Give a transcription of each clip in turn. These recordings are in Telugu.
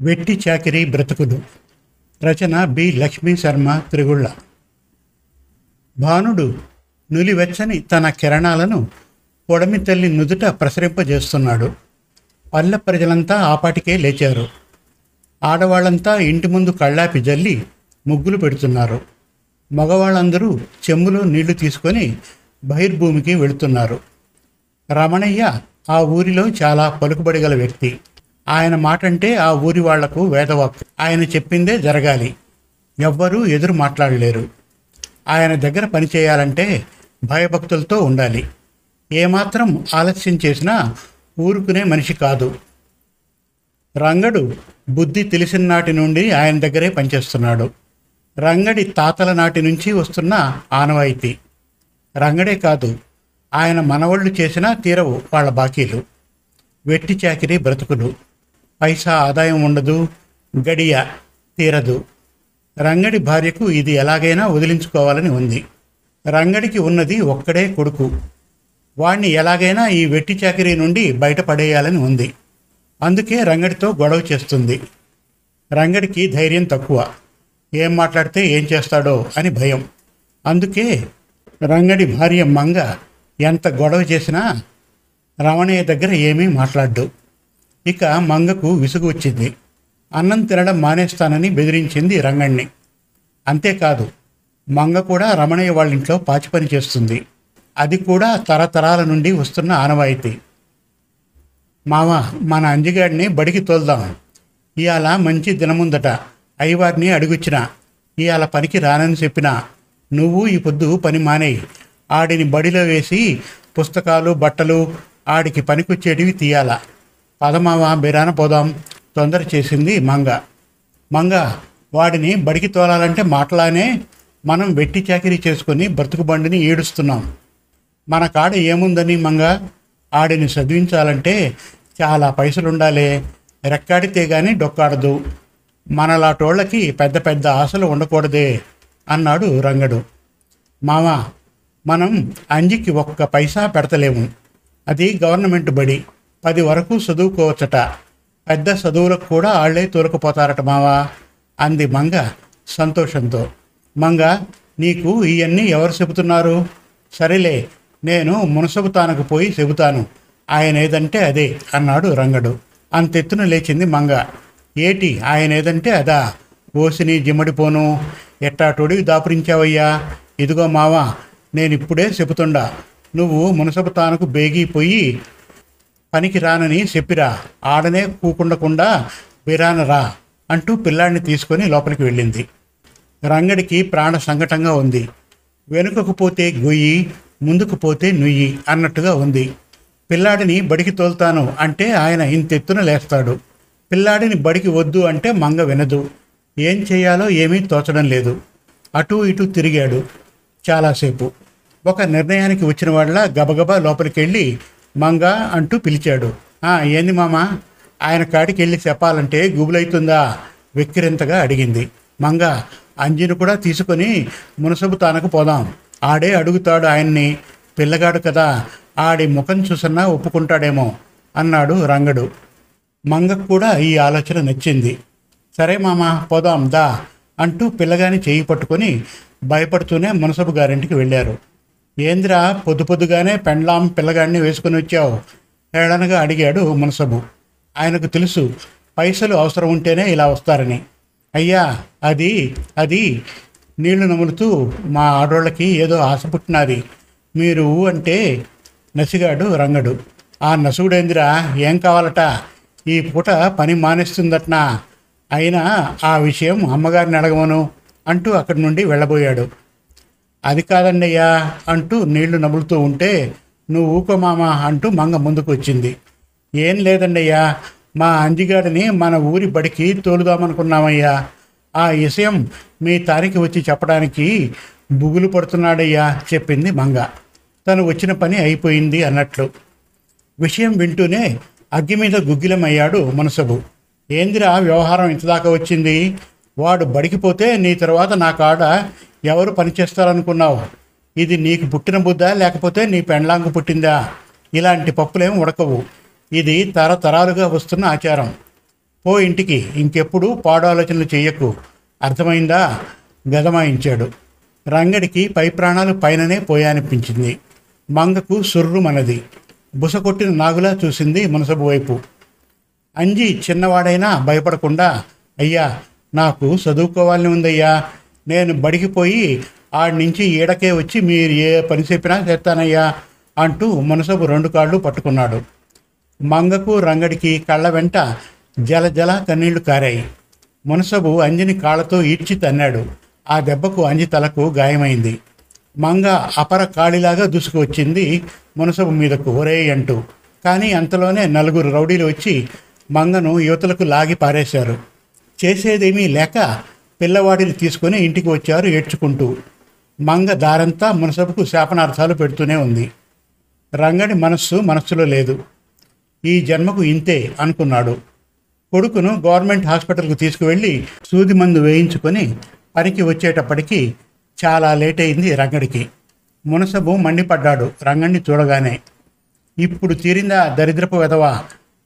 వెట్టి చాకిరి బ్రతుకులు రచన బి లక్ష్మీ శర్మ త్రిగుళ్ళ. భానుడు నులివెచ్చని తన కిరణాలను పొడమి తల్లి నుదుట ప్రసరింపజేస్తున్నాడు. పల్లె ప్రజలంతా ఆపాటికే లేచారు. ఆడవాళ్ళంతా ఇంటి ముందు కళ్ళాపి జల్లి ముగ్గులు పెడుతున్నారు. మగవాళ్ళందరూ చెంబులో నీళ్ళు తీసుకొని బహిర్భూమికి వెళుతున్నారు. రమణయ్య ఆ ఊరిలో చాలా పలుకుబడి గల వ్యక్తి. ఆయన మాట అంటే ఆ ఊరి వాళ్ళకు వేదవాక్కు. ఆయన చెప్పిందే జరగాలి. ఎవ్వరూ ఎదురు మాట్లాడలేరు. ఆయన దగ్గర పనిచేయాలంటే భయభక్తులతో ఉండాలి. ఏమాత్రం ఆలస్యం చేసినా ఊరుకునే మనిషి కాదు. రంగడు బుద్ధి తెలిసిన నాటి నుండి ఆయన దగ్గరే పనిచేస్తున్నాడు. రంగడి తాతల నాటి నుంచి వస్తున్న ఆనవాయితీ. రంగడే కాదు ఆయన మనవళ్ళు చేసినా తీరవు వాళ్ళ బాకీలు. వెట్టి చాకిరీ బ్రతుకులు. పైసా ఆదాయం ఉండదు గడియ తీరదు. రంగడి భార్యకు ఇది ఎలాగైనా వదిలించుకోవాలని ఉంది. రంగడికి ఉన్నది ఒక్కడే కొడుకు. వాణ్ణి ఎలాగైనా ఈ వెట్టి చాకరీ నుండి బయటపడేయాలని ఉంది. అందుకే రంగడితో గొడవ చేస్తుంది. రంగడికి ధైర్యం తక్కువ. ఏం మాట్లాడితే ఏం చేస్తాడో అని భయం. అందుకే రంగడి భార్య మంగ ఎంత గొడవ చేసినా రమణయ్య దగ్గర ఏమీ మాట్లాడ్డు. ఇక మంగకు విసుగు వచ్చింది. అన్నం తినడం మానేస్తానని బెదిరించింది రంగణ్ణి. అంతేకాదు మంగ కూడా రమణయ్య వాళ్ళ ఇంట్లో పాచి పని చేస్తుంది. అది కూడా తరతరాల నుండి వస్తున్న ఆనవాయితీ. మామ మన అంజిగాడిని బడికి తోల్దాం. ఇవాళ మంచి దినముందట అయ్యవారిని అడుగుచ్చిన. ఇవాళ పనికి రానని చెప్పినా నువ్వు ఈ పొద్దు పని మానేయి. ఆడిని బడిలో వేసి పుస్తకాలు బట్టలు ఆడికి పనికొచ్చేటివి తీయాలా. పదమావ బిరాన పోదాం. తొందర చేసింది మంగ. మంగ వాడిని బడికి తోలాలంటే మాటలానే మనం వెట్టి చాకిరీ చేసుకొని బ్రతుకు బండిని ఈడుస్తున్నాం మన కాడ ఏముందని మంగ? ఆడిని చదివించాలంటే చాలా పైసలు ఉండాలి రెక్కాడితే కానీ డొక్కాడదు. మనలాటోళ్ళకి పెద్ద పెద్ద ఆశలు ఉండకూడదే అన్నాడు రంగడు. మామ మనం అంజికి ఒక్క పైసా పెడతలేము. అది గవర్నమెంట్ బడి. పది వరకు చదువుకోవచ్చట. పెద్ద చదువులకు కూడా ఆళ్ళే తోలుకుపోతారట మావా అంది మంగ సంతోషంతో. మంగ నీకు ఇవన్నీ ఎవరు చెబుతున్నారు? సరేలే నేను మునసబుతానకు పోయి చెబుతాను. ఆయన ఏదంటే అదే అన్నాడు రంగడు. అంతెత్తున లేచింది మంగ. ఏటి ఆయన ఏదంటే అదా? ఓసిని జిమ్మడిపోను ఎట్టాటోడివి దాపురించావయ్యా? ఇదిగో మావా నేనిప్పుడే చెబుతుండా. నువ్వు మునసబుతానకు బేగిపోయి పనికి రానని చెప్పిరా. ఆడనే కూకుండకుండా విరానరా అంటూ పిల్లాడిని తీసుకొని లోపలికి వెళ్ళింది. రంగడికి ప్రాణ సంకటంగా ఉంది. వెనుకకు పోతే గొయ్యి ముందుకు పోతే నుయ్యి అన్నట్టుగా ఉంది. పిల్లాడిని బడికి తోలుతాను అంటే ఆయన ఇంతెత్తున లేస్తాడు. పిల్లాడిని బడికి వద్దు అంటే మంగ వినదు. ఏం చేయాలో ఏమీ తోచడం లేదు. అటూ ఇటూ తిరిగాడు. చాలాసేపు. ఒక నిర్ణయానికి వచ్చిన వాళ్ళ గబగబా లోపలికి వెళ్ళి మంగ అంటూ పిలిచాడు. ఏంది మామ? ఆయన కాడికి వెళ్ళి చెప్పాలంటే గుబులైతుందా? వెక్కిరింతగా అడిగింది. మంగ అంజిని కూడా తీసుకొని మునసబు తానకు పోదాం. ఆడే అడుగుతాడు ఆయన్ని. పిల్లగాడు కదా ఆడి ముఖం చూసన్నా ఒప్పుకుంటాడేమో అన్నాడు రంగడు. మంగకు కూడా ఈ ఆలోచన నచ్చింది. సరే మామ పోదాం దా అంటూ పిల్లగాని చేయి పట్టుకొని భయపడుతూనే మునసబు గారింటికి వెళ్ళారు. ఏంద్రా పొద్దు పొద్దుగానే పెండ్లాం పిల్లగాడిని వేసుకుని వచ్చావు? ఏడనగా అడిగాడు మునసబు. ఆయనకు తెలుసు పైసలు అవసరం ఉంటేనే ఇలా వస్తారని. అయ్యా అది అది. నీళ్ళు నములుతూ మా ఆడోళ్ళకి ఏదో ఆశ పుట్టినది. మీరు అంటే నసిగాడు రంగడు. ఆ నసుగుడేందిరా ఏం కావాలట? ఈ పూట పని మానేస్తుందట్నా? అయినా ఆ విషయం అమ్మగారిని అడగమను అంటూ అక్కడి నుండి వెళ్ళబోయాడు. అది కాదండయ్యా అంటూ నీళ్ళు నములుతూ ఉంటే నువ్వు ఊకమామ అంటూ మంగ ముందుకు వచ్చింది ఏం లేదండయ్యా మా అంజిగాడిని మన ఊరి బడికి తోలుదామనుకున్నామయ్యా. ఆ విషయం మీ తారికి వచ్చి చెప్పడానికి బుగులు పడుతున్నాడయ్యా చెప్పింది మంగ. తను వచ్చిన పని అయిపోయింది అన్నట్లు. విషయం వింటూనే అగ్గి మీద గుగ్గిలమయ్యాడు మనసబు. ఏందిరా వ్యవహారం ఇంతదాకా వచ్చింది? వాడు బడికిపోతే నీ తర్వాత నా కాడ ఎవరు పనిచేస్తారనుకున్నావు ఇది నీకు పుట్టిన బుద్ధ లేకపోతే నీ పెండ్లాంగు పుట్టిందా? ఇలాంటి పప్పులేం ఉడకవు. ఇది తరతరాలుగా వస్తున్న ఆచారం. పో ఇంటికి ఇంకెప్పుడు పాడాలోచనలు చేయకు చెయ్యకు. అర్థమైందా? గదమాయించాడు. రంగడికి పై ప్రాణాలు పైననే పోయానిపించింది. మంగకు సుర్రుమనది బుసకొట్టిన నాగులా చూసింది మునసబు వైపు. అంజి చిన్నవాడైనా భయపడకుండా అయ్యా నాకు చదువుకోవాలని ఉందయ్యా. నేను బడికి పోయి ఆడి నుంచి ఈడకే వచ్చి మీరు ఏ పని చెప్పినా చేస్తానయ్యా అంటూ మునసబు రెండు కాళ్ళు పట్టుకున్నాడు. మంగకు రంగడికి కళ్ళ వెంట జల జల కన్నీళ్ళు కారాయి. మునసబు అంజిని కాళ్ళతో ఈడ్చి తన్నాడు. ఆ దెబ్బకు అంజి తలకు గాయమైంది. మంగ అపర కాళిలాగా దూసుకువచ్చింది మునసబు మీదకు ఒరే అంటూ. కానీ అంతలోనే నలుగురు రౌడీలు వచ్చి మంగను యువతలకు లాగి పారేశారు. చేసేదేమీ లేక పిల్లవాడిని తీసుకొని ఇంటికి వచ్చారు ఏడ్చుకుంటూ. మంగ దారంతా మునసబుకు శాపనార్థాలు పెడుతూనే ఉంది. రంగడి మనస్సు మనస్సులో లేదు. ఈ జన్మకు ఇంతే అనుకున్నాడు. కొడుకును గవర్నమెంట్ హాస్పిటల్కు తీసుకువెళ్ళి సూది మందు వేయించుకొని పనికి వచ్చేటప్పటికి చాలా లేట్ అయింది రంగడికి. మునసబు మండిపడ్డాడు రంగడిని చూడగానే. ఇప్పుడు తీరిందా దరిద్రపు వెధవ?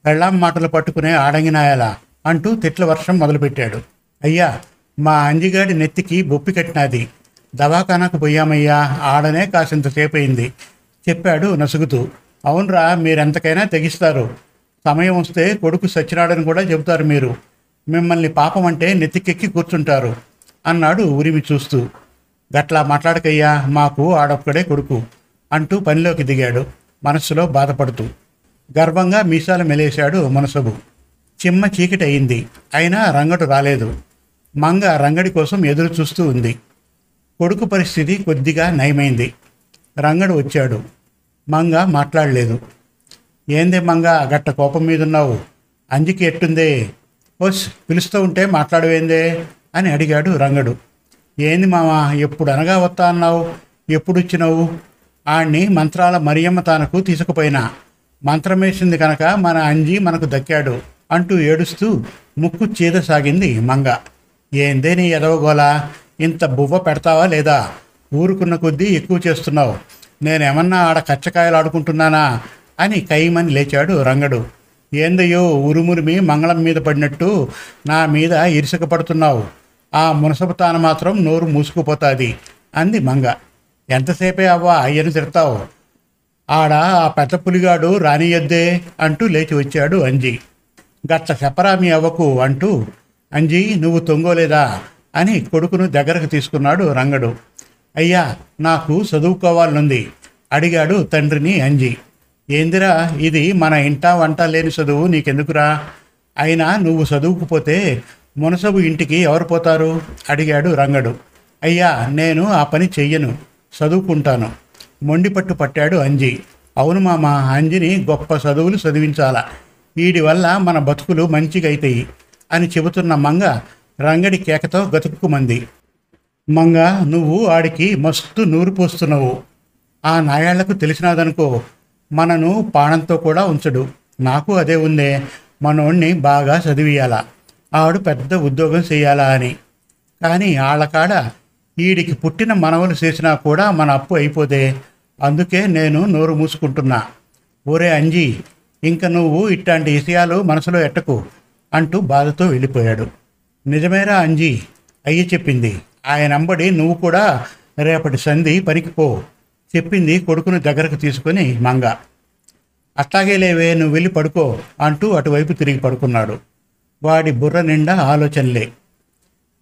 పెళ్ళాం మాటలు పట్టుకునే ఆడంగినాయాలా? అంటూ తిట్ల వర్షం మొదలుపెట్టాడు. అయ్యా మా అంజిగాడి నెత్తికి బొప్పి కట్టినది. దవాఖానాకు పోయామయ్యా ఆడనే కాసింతసేపు అయింది చెప్పాడు నసుగుతూ. అవునరా మీరెంతకైనా తెగిస్తారు. సమయం వస్తే కొడుకు సచ్చినాడని కూడా చెబుతారు మీరు. మిమ్మల్ని పాపం అంటే నెత్తికెక్కి కూర్చుంటారు అన్నాడు ఉరిమి చూస్తూ. గట్లా మాట్లాడకయ్యా మాకు ఆడొక్కడే కొడుకు అంటూ పనిలోకి దిగాడు. మనస్సులో బాధపడుతూ. గర్వంగా మీసాలు మెలేశాడు మనసబు. చిమ్మ చీకటి అయింది అయినా రంగడు రాలేదు. మంగ రంగడి కోసం ఎదురు చూస్తూ ఉంది. కొడుకు పరిస్థితి కొద్దిగా నయమైంది. రంగడు వచ్చాడు. మంగ మాట్లాడలేదు. ఏందే మంగ గట్ట కోపం మీదున్నావు? అంజికి ఎట్టుందే? ఓస్ పిలుస్తూ ఉంటే మాట్లాడవేందే? అని అడిగాడు రంగడు. ఏంది మామ ఎప్పుడు అనగా వస్తా అన్నావు? ఎప్పుడు వచ్చినావు? ఆణ్ణి మంత్రాల మరియమ్మ తానకు తీసుకుపోయినా. మంత్రమేసింది కనుక మన అంజి మనకు దక్కాడు అంటూ ఏడుస్తూ ముక్కు చీదసాగింది మంగ. ఏందే నీ ఎదవగోలా? ఇంత బువ్వ పెడతావా లేదా? ఊరుకున్న కొద్దీ ఎక్కువ చేస్తున్నావు. నేనేమన్నా ఆడ కచ్చకాయలు ఆడుకుంటున్నానా? అని కైమని లేచాడు రంగడు. ఏందయ్యో ఉరుమురిమి మంగళం మీద పడినట్టు నా మీద ఇరుసక పడుతున్నావు. ఆ మునసపు మాత్రం నోరు మూసుకుపోతుంది అంది మంగ. ఎంతసేపే అవ్వా అయ్యను తిడతావు? ఆడ ఆ పెద్ద పులిగాడు రానియద్దే అంటూ లేచి వచ్చాడు అంజి. గట్ల చెప్పరా మీ అవ్వకు అంటూ అంజి నువ్వు తొంగోలేదా? అని కొడుకును దగ్గరకు తీసుకున్నాడు రంగడు. అయ్యా నాకు చదువుకోవాలనుంది. అడిగాడు తండ్రిని అంజి. ఏందిరా ఇది మన ఇంటా వంట లేని చదువు నీకెందుకురా? అయినా నువ్వు చదువుకుపోతే మునసబు ఇంటికి ఎవరు పోతారు? అడిగాడు రంగడు. అయ్యా నేను ఆ పని చెయ్యను. చదువుకుంటాను. మొండిపట్టు పట్టాడు అంజి. అవును మామ అంజిని గొప్ప చదువులు చదివించాలా. వీడి వల్ల మన బతుకులు మంచిగా అవుతాయి అని చెబుతున్న మంగ రంగడి కేకతో గతుక్కుమంది మంగ నువ్వు ఆడికి మస్తు నూరు పోస్తున్నావు. ఆ నాయాళ్ళకు తెలిసినాదనుకో మనను పాణంతో కూడా ఉంచడు. నాకు అదే ఉందే. మనోణ్ణి బాగా చదివియాలా ఆడు పెద్ద ఉద్యోగం చేయాలా అని. కానీ ఆళ్ళకాడ వీడికి పుట్టిన మనవలు చేసినా కూడా మన అప్పు అయిపోదే. అందుకే నేను నోరు మూసుకుంటున్నా. ఒరే అంజీ ఇంక నువ్వు ఇట్లాంటి విషయాలు మనసులో ఎట్టకు. అంటూ బాధతో వెళ్ళిపోయాడు. నిజమేరా అంజీ అయ్యి చెప్పింది. ఆయన అంబడి నువ్వు కూడా రేపటి సంధి పనికిపో చెప్పింది కొడుకును దగ్గరకు తీసుకుని మంగ. అట్లాగే లేవే నువ్వు వెళ్ళి పడుకో అంటూ అటువైపు తిరిగి పడుకున్నాడు. వాడి బుర్ర నిండా ఆలోచనలే.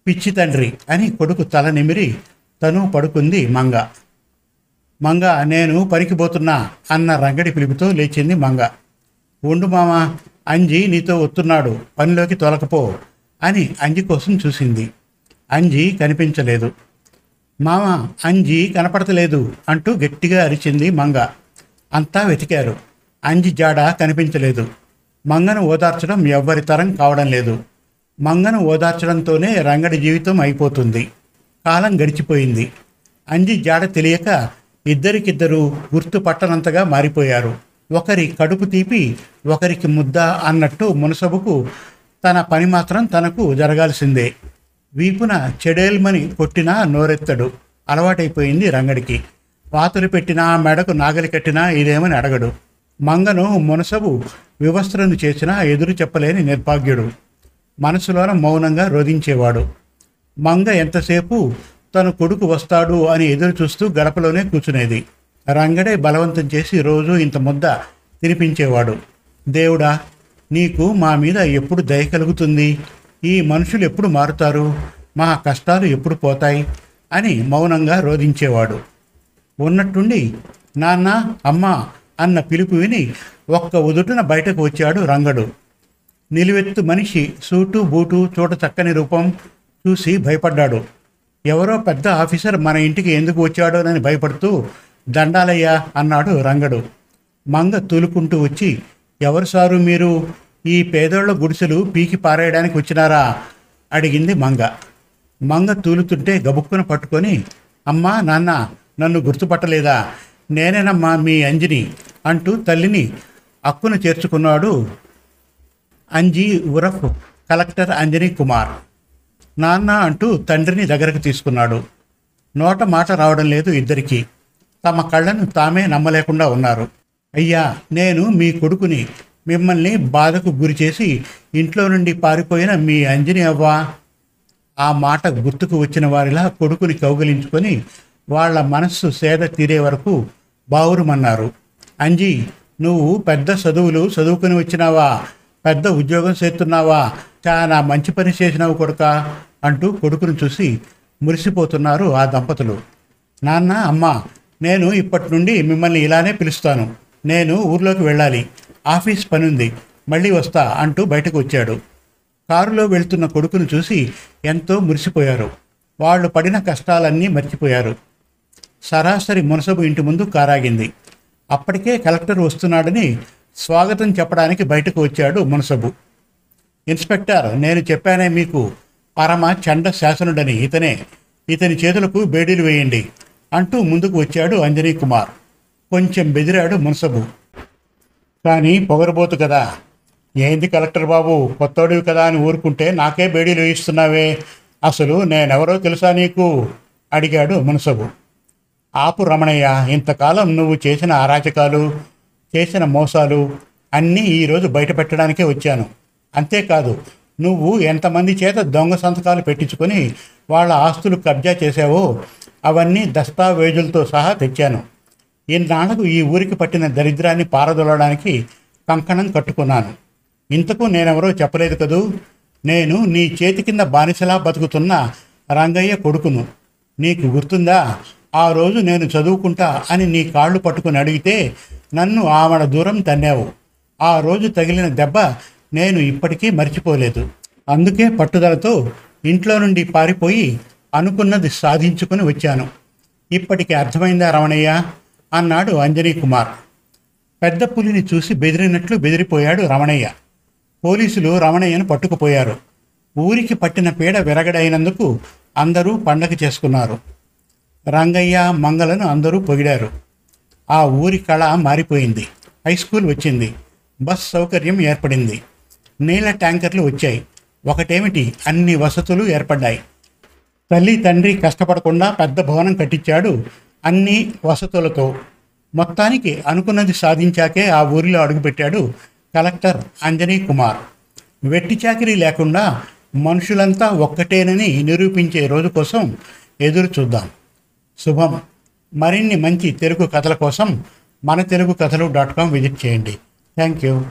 పిచ్చి తండ్రి అని కొడుకు తల నిమిరి తను పడుకుంది మంగ. మంగ నేను పనికిపోతున్నా అన్న రంగడి పిలుపుతో లేచింది మంగ. ఉండు మామ అంజి నీతో వస్తున్నాడు పనిలోకి తొలకపో అని అంజి కోసం చూసింది. అంజి కనిపించలేదు. మామ అంజి కనపడతలేదు అంటూ గట్టిగా అరిచింది మంగ. అంతా వెతికారు. అంజి జాడ కనిపించలేదు. మంగను ఓదార్చడం ఎవ్వరి తరం కావడం లేదు. మంగను ఓదార్చడంతోనే రంగడి జీవితం అయిపోతుంది. కాలం గడిచిపోయింది. అంజి జాడ తెలియక ఇద్దరికిద్దరూ గుర్తుపట్టనంతగా మారిపోయారు. ఒకరి కడుపు తీపి ఒకరికి ముద్ద అన్నట్టు మునసబుకు తన పని మాత్రం తనకు జరగాల్సిందే. వీపున చెడేల్మని కొట్టినా నోరెత్తడు. అలవాటైపోయింది రంగడికి. వాతులు పెట్టినా మెడకు నాగలి కట్టినా ఇదేమని అడగడు. మంగను మునసబు వివస్త్రను చేసినా ఎదురు చెప్పలేని నిర్భాగ్యుడు. మనసులోన మౌనంగా రోధించేవాడు. మంగ ఎంతసేపు తన కొడుకు వస్తాడు అని ఎదురు చూస్తూ గడపలోనే కూర్చునేది. రంగడే బలవంతం చేసి రోజూ ఇంత ముద్ద తినిపించేవాడు. దేవుడా నీకు మా మీద ఎప్పుడు దయ కలుగుతుంది? ఈ మనుషులు ఎప్పుడు మారుతారు? మా కష్టాలు ఎప్పుడు పోతాయి? అని మౌనంగా రోధించేవాడు. ఉన్నట్టుండి నాన్న అమ్మ అన్న పిలుపు విని ఒక్క ఉదుటున బయటకు వచ్చాడు రంగడు. నిలువెత్తు మనిషి సూటు బూటు చూట చక్కని రూపం చూసి భయపడ్డాడు. ఎవరో పెద్ద ఆఫీసర్ మన ఇంటికి ఎందుకు వచ్చాడోనని భయపడుతూ దండాలయ్యా అన్నాడు రంగడు. మంగ తూలుకుంటూ వచ్చి ఎవరు సారు మీరు? ఈ పేదోళ్ళ గుడిసెలు పీకి పారేయడానికి వచ్చినారా? అడిగింది మంగ. మంగ తూలుతుంటే గబుక్కున పట్టుకొని అమ్మా నాన్న నన్ను గుర్తుపట్టలేదా? నేనేనమ్మా మీ అంజని అంటూ తల్లిని అక్కున చేర్చుకున్నాడు అంజీ ఉరఫ్ కలెక్టర్ అంజనీ కుమార్. నాన్న అంటూ తండ్రిని దగ్గరకు తీసుకున్నాడు. నోట మాట రావడం లేదు ఇద్దరికీ. తమ కళ్ళను తామే నమ్మలేకుండా ఉన్నారు. అయ్యా నేను మీ కొడుకుని మిమ్మల్ని బాధకు గురి చేసి ఇంట్లో నుండి పారిపోయిన మీ అంజని అవ్వా? ఆ మాట గుర్తుకు వచ్చిన వారిలా కొడుకుని కౌగిలించుకొని వాళ్ళ మనస్సు సేద తీరే వరకు బావురుమన్నారు. అంజీ నువ్వు పెద్ద చదువులు చదువుకుని వచ్చినావా? పెద్ద ఉద్యోగం చేస్తున్నావా? చాలా మంచి పని చేసినావు కొడుక? అంటూ కొడుకును చూసి మురిసిపోతున్నారు ఆ దంపతులు. నాన్న అమ్మ నేను ఇప్పటి నుండి మిమ్మల్ని ఇలానే పిలుస్తాను. నేను ఊర్లోకి వెళ్ళాలి. ఆఫీస్ పని ఉంది మళ్ళీ వస్తా అంటూ బయటకు వచ్చాడు. కారులో వెళ్తున్న కొడుకును చూసి ఎంతో మురిసిపోయారు. వాళ్ళు పడిన కష్టాలన్నీ మర్చిపోయారు. సరాసరి మునసబు ఇంటి ముందు కారాగింది. అప్పటికే కలెక్టర్ వస్తున్నాడని స్వాగతం చెప్పడానికి బయటకు వచ్చాడు మునసబు. ఇన్స్పెక్టర్ నేను చెప్పానే మీకు పరమ చండ శాసనుడని ఇతనే. ఇతని చేతులకు బేడీలు వేయండి. అంటూ ముందుకు వచ్చాడు అంజనీ కుమార్. కొంచెం బెదిరాడు మునసబు. కానీ పొగరబోతు కదా. ఏంది కలెక్టర్ బాబు కొత్తోడివి కదా అని ఊరుకుంటే నాకే బేడీలు వేయిస్తున్నావే. అసలు నేనెవరో తెలుసా నీకు? అడిగాడు మునసబు. ఆపు రమణయ్య ఇంతకాలం నువ్వు చేసిన అరాచకాలు చేసిన మోసాలు అన్నీ ఈరోజు బయట పెట్టడానికే వచ్చాను. అంతేకాదు నువ్వు ఎంతమంది చేత దొంగ సంతకాలు పెట్టించుకొని వాళ్ళ ఆస్తులు కబ్జా చేసావో అవన్నీ దస్తావేజులతో సహా తెచ్చాను. ఈనాళ్ళకు ఈ ఊరికి పట్టిన దరిద్రాన్ని పారదొలడానికి కంకణం కట్టుకున్నాను. ఇంతకు నేనెవరో చెప్పలేదు కదూ? నేను నీ చేతి కింద బానిసలా బతుకుతున్న రంగయ్య కొడుకును. నీకు గుర్తుందా? ఆ రోజు నేను చదువుకుంటా అని నీ కాళ్ళు పట్టుకుని అడిగితే నన్ను ఆమడ దూరం తన్నావు. ఆ రోజు తగిలిన దెబ్బ నేను ఇప్పటికీ మర్చిపోలేదు. అందుకే పట్టుదలతో ఇంట్లో నుండి పారిపోయి అనుకున్నది సాధించుకుని వచ్చాను. ఇప్పటికి అర్థమైందా రమణయ్య? అన్నాడు అంజనీ కుమార్. పెద్ద పులిని చూసి బెదిరినట్లు బెదిరిపోయాడు రమణయ్య. పోలీసులు రమణయ్యను పట్టుకుపోయారు. ఊరికి పట్టిన పీడ విరగడైనందుకు అందరూ పండగ చేసుకున్నారు. రంగయ్య మంగళను అందరూ పొగిడారు. ఆ ఊరి కళ మారిపోయింది. హై స్కూల్ వచ్చింది. బస్ సౌకర్యం ఏర్పడింది. నీళ్ళ ట్యాంకర్లు వచ్చాయి. ఒకటేమిటి? అన్ని వసతులు ఏర్పడ్డాయి. తల్లి తండ్రి కష్టపడకుండా పెద్ద భవనం కట్టించాడు అన్ని వసతులతో. మొత్తానికి అనుకున్నది సాధించాకే ఆ ఊరిలో అడుగుపెట్టాడు కలెక్టర్ అంజనీ కుమార్. వెట్టి చాకిరీ లేకుండా మనుషులంతా ఒక్కటేనని నిరూపించే రోజు కోసం ఎదురు చూద్దాం. శుభం. మరిన్ని మంచి తెలుగు కథల కోసం మన తెలుగు కథలు డాట్ కామ్ విజిట్ చేయండి. Thank you.